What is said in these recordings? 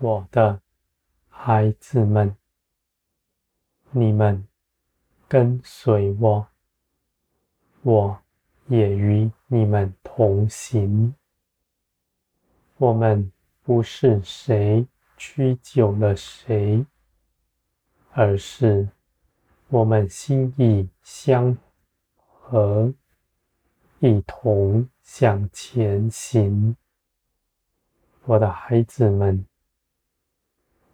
我的孩子们，你们跟随我，我也与你们同行。我们不是谁屈就了谁，而是我们心意相合，一同向前行。我的孩子们，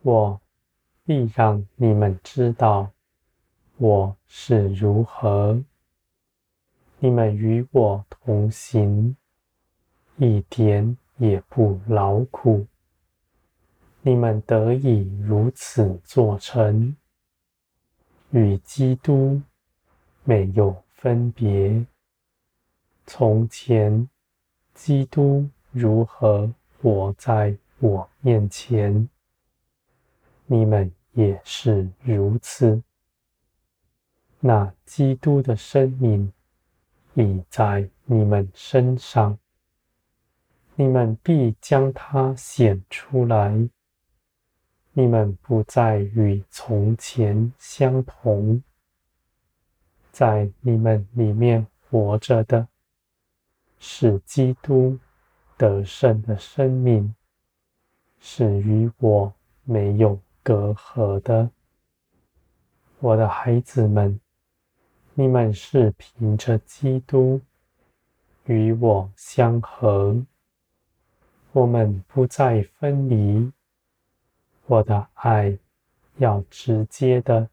我必让你们知道我是如何。你们与我同行，一点也不劳苦。你们得以如此做成，与基督没有分别。从前，基督如何活在我面前，你们也是如此。那基督的生命已在你们身上，你们必将它显出来。你们不再与从前相同，在你们里面活着的，是基督。得胜的生命是与我没有隔阂的，我的孩子们，你们是凭着基督与我相合，我们不再分离。我的爱要直接的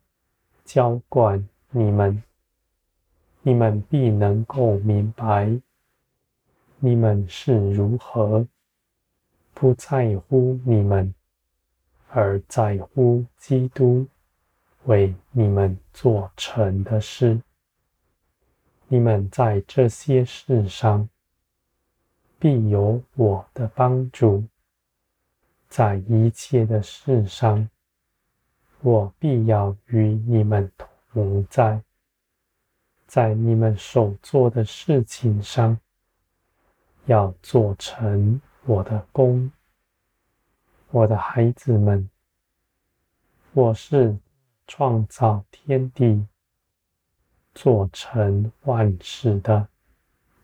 浇灌你们，你们必能够明白。你们是如何。不在乎你们，而在乎基督为你们做成的事？你们在这些事上必有我的帮助，在一切的事上，我必要与你们同在，在你们所做的事情上。要做成我的工，我的孩子们，我是创造天地、做成万事的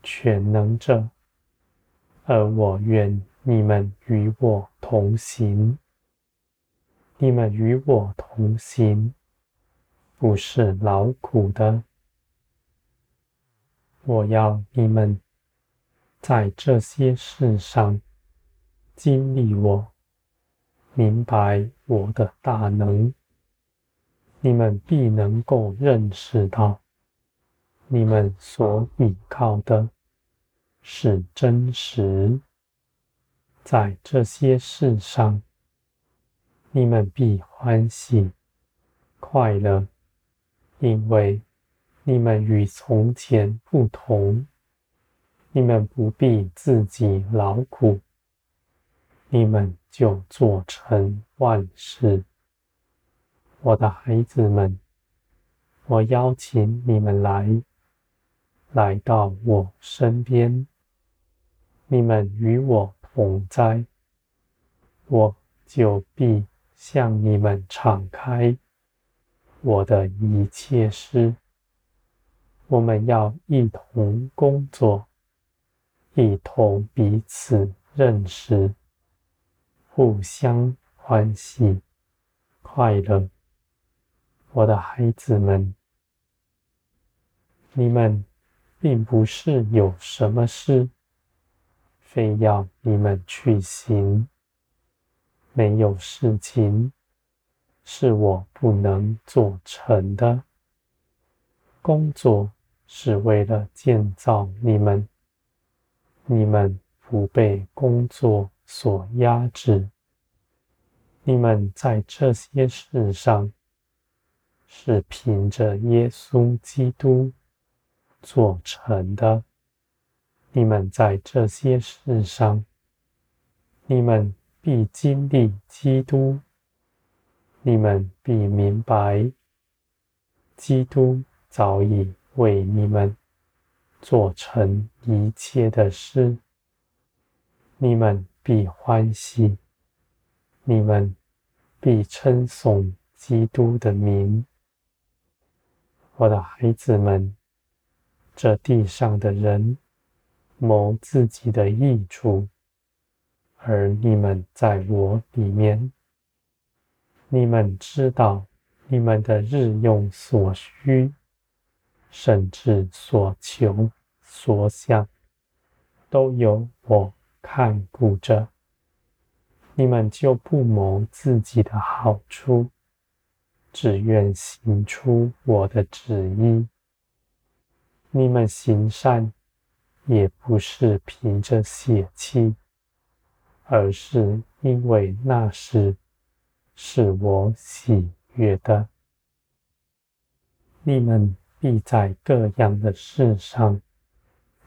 全能者，而我愿你们与我同行。你们与我同行，不是劳苦的。我要你们。在这些事上经历我，明白我的大能，你们必能够认识到，你们所倚靠的是真实。在这些事上，你们必欢喜快乐，因为你们与从前不同。你们不必自己劳苦，你们就做成万事。我的孩子们，我邀请你们来，来到我身边。你们与我同在，我就必向你们敞开我的一切事。我们要一同工作。一同彼此认识，互相欢喜快乐。我的孩子们，你们并不是有什么事非要你们去行，没有事情是我不能做成的。工作是为了建造你们。你们不被工作所压制，你们在这些事上是凭着耶稣基督做成的。你们在这些事上，你们必经历基督，你们必明白，基督早已为你们。做成一切的事，你们必欢喜，你们必称颂基督的名。我的孩子们，这地上的人谋自己的益处，而你们在我里面，你们知道你们的日用所需，甚至所求所想，都由我看顾着。你们就不谋自己的好处，只愿行出我的旨意。你们行善，也不是凭着血气，而是因为那时是我喜悦的。你们必在各样的事上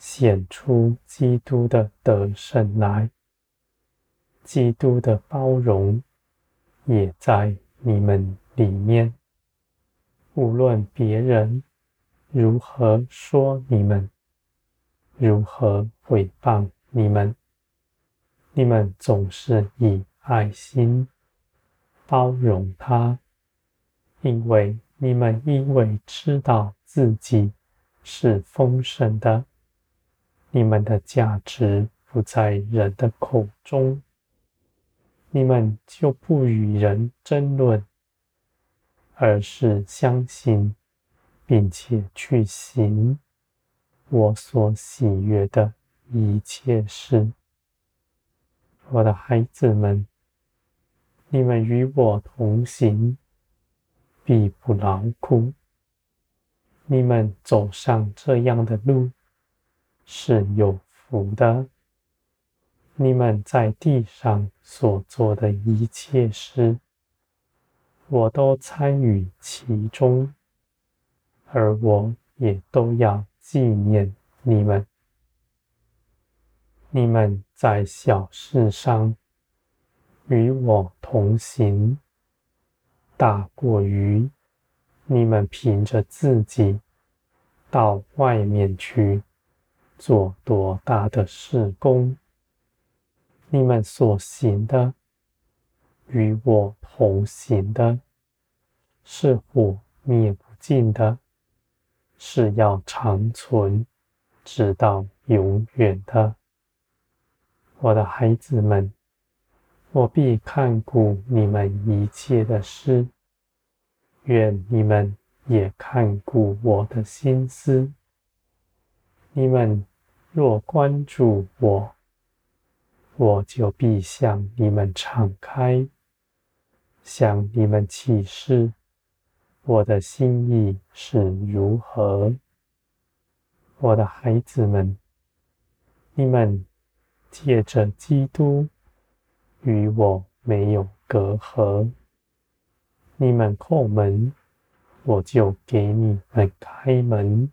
显出基督的得胜来。基督的包容也在你们里面。无论别人如何说你们，如何诽谤你们，你们总是以爱心包容他，因为你们因为知道自己是丰盛的，你们的价值不在人的口中。你们就不与人争论，而是相信，并且去行我所喜悦的一切事。我的孩子们，你们与我同行，必不劳苦。你们走上这样的路，是有福的。你们在地上所做的一切事，我都参与其中，而我也都要纪念你们。你们在小事上与我同行，大过于你们凭着自己到外面去做多大的事工。你们所行的，与我同行的，是火灭不尽的，是要长存，直到永远的。我的孩子们，我必看顾你们一切的事，愿你们也看顾我的心思。你们若关注我，我就必向你们敞开，向你们启示我的心意是如何。我的孩子们，你们借着基督与我没有隔阂。你们叩门，我就给你们开门。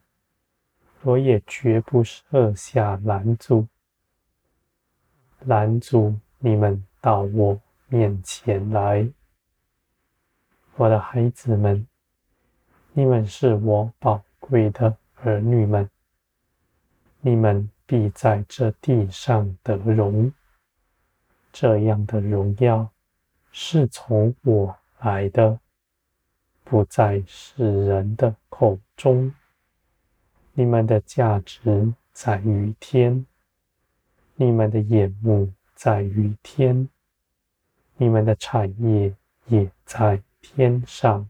我也绝不设下拦阻。拦阻你们到我面前来，我的孩子们，你们是我宝贵的儿女们，你们必在这地上得荣。这样的荣耀是从我来的，不在世人的口中。你们的价值在于天。你们的眼目在于天，你们的产业也在天上。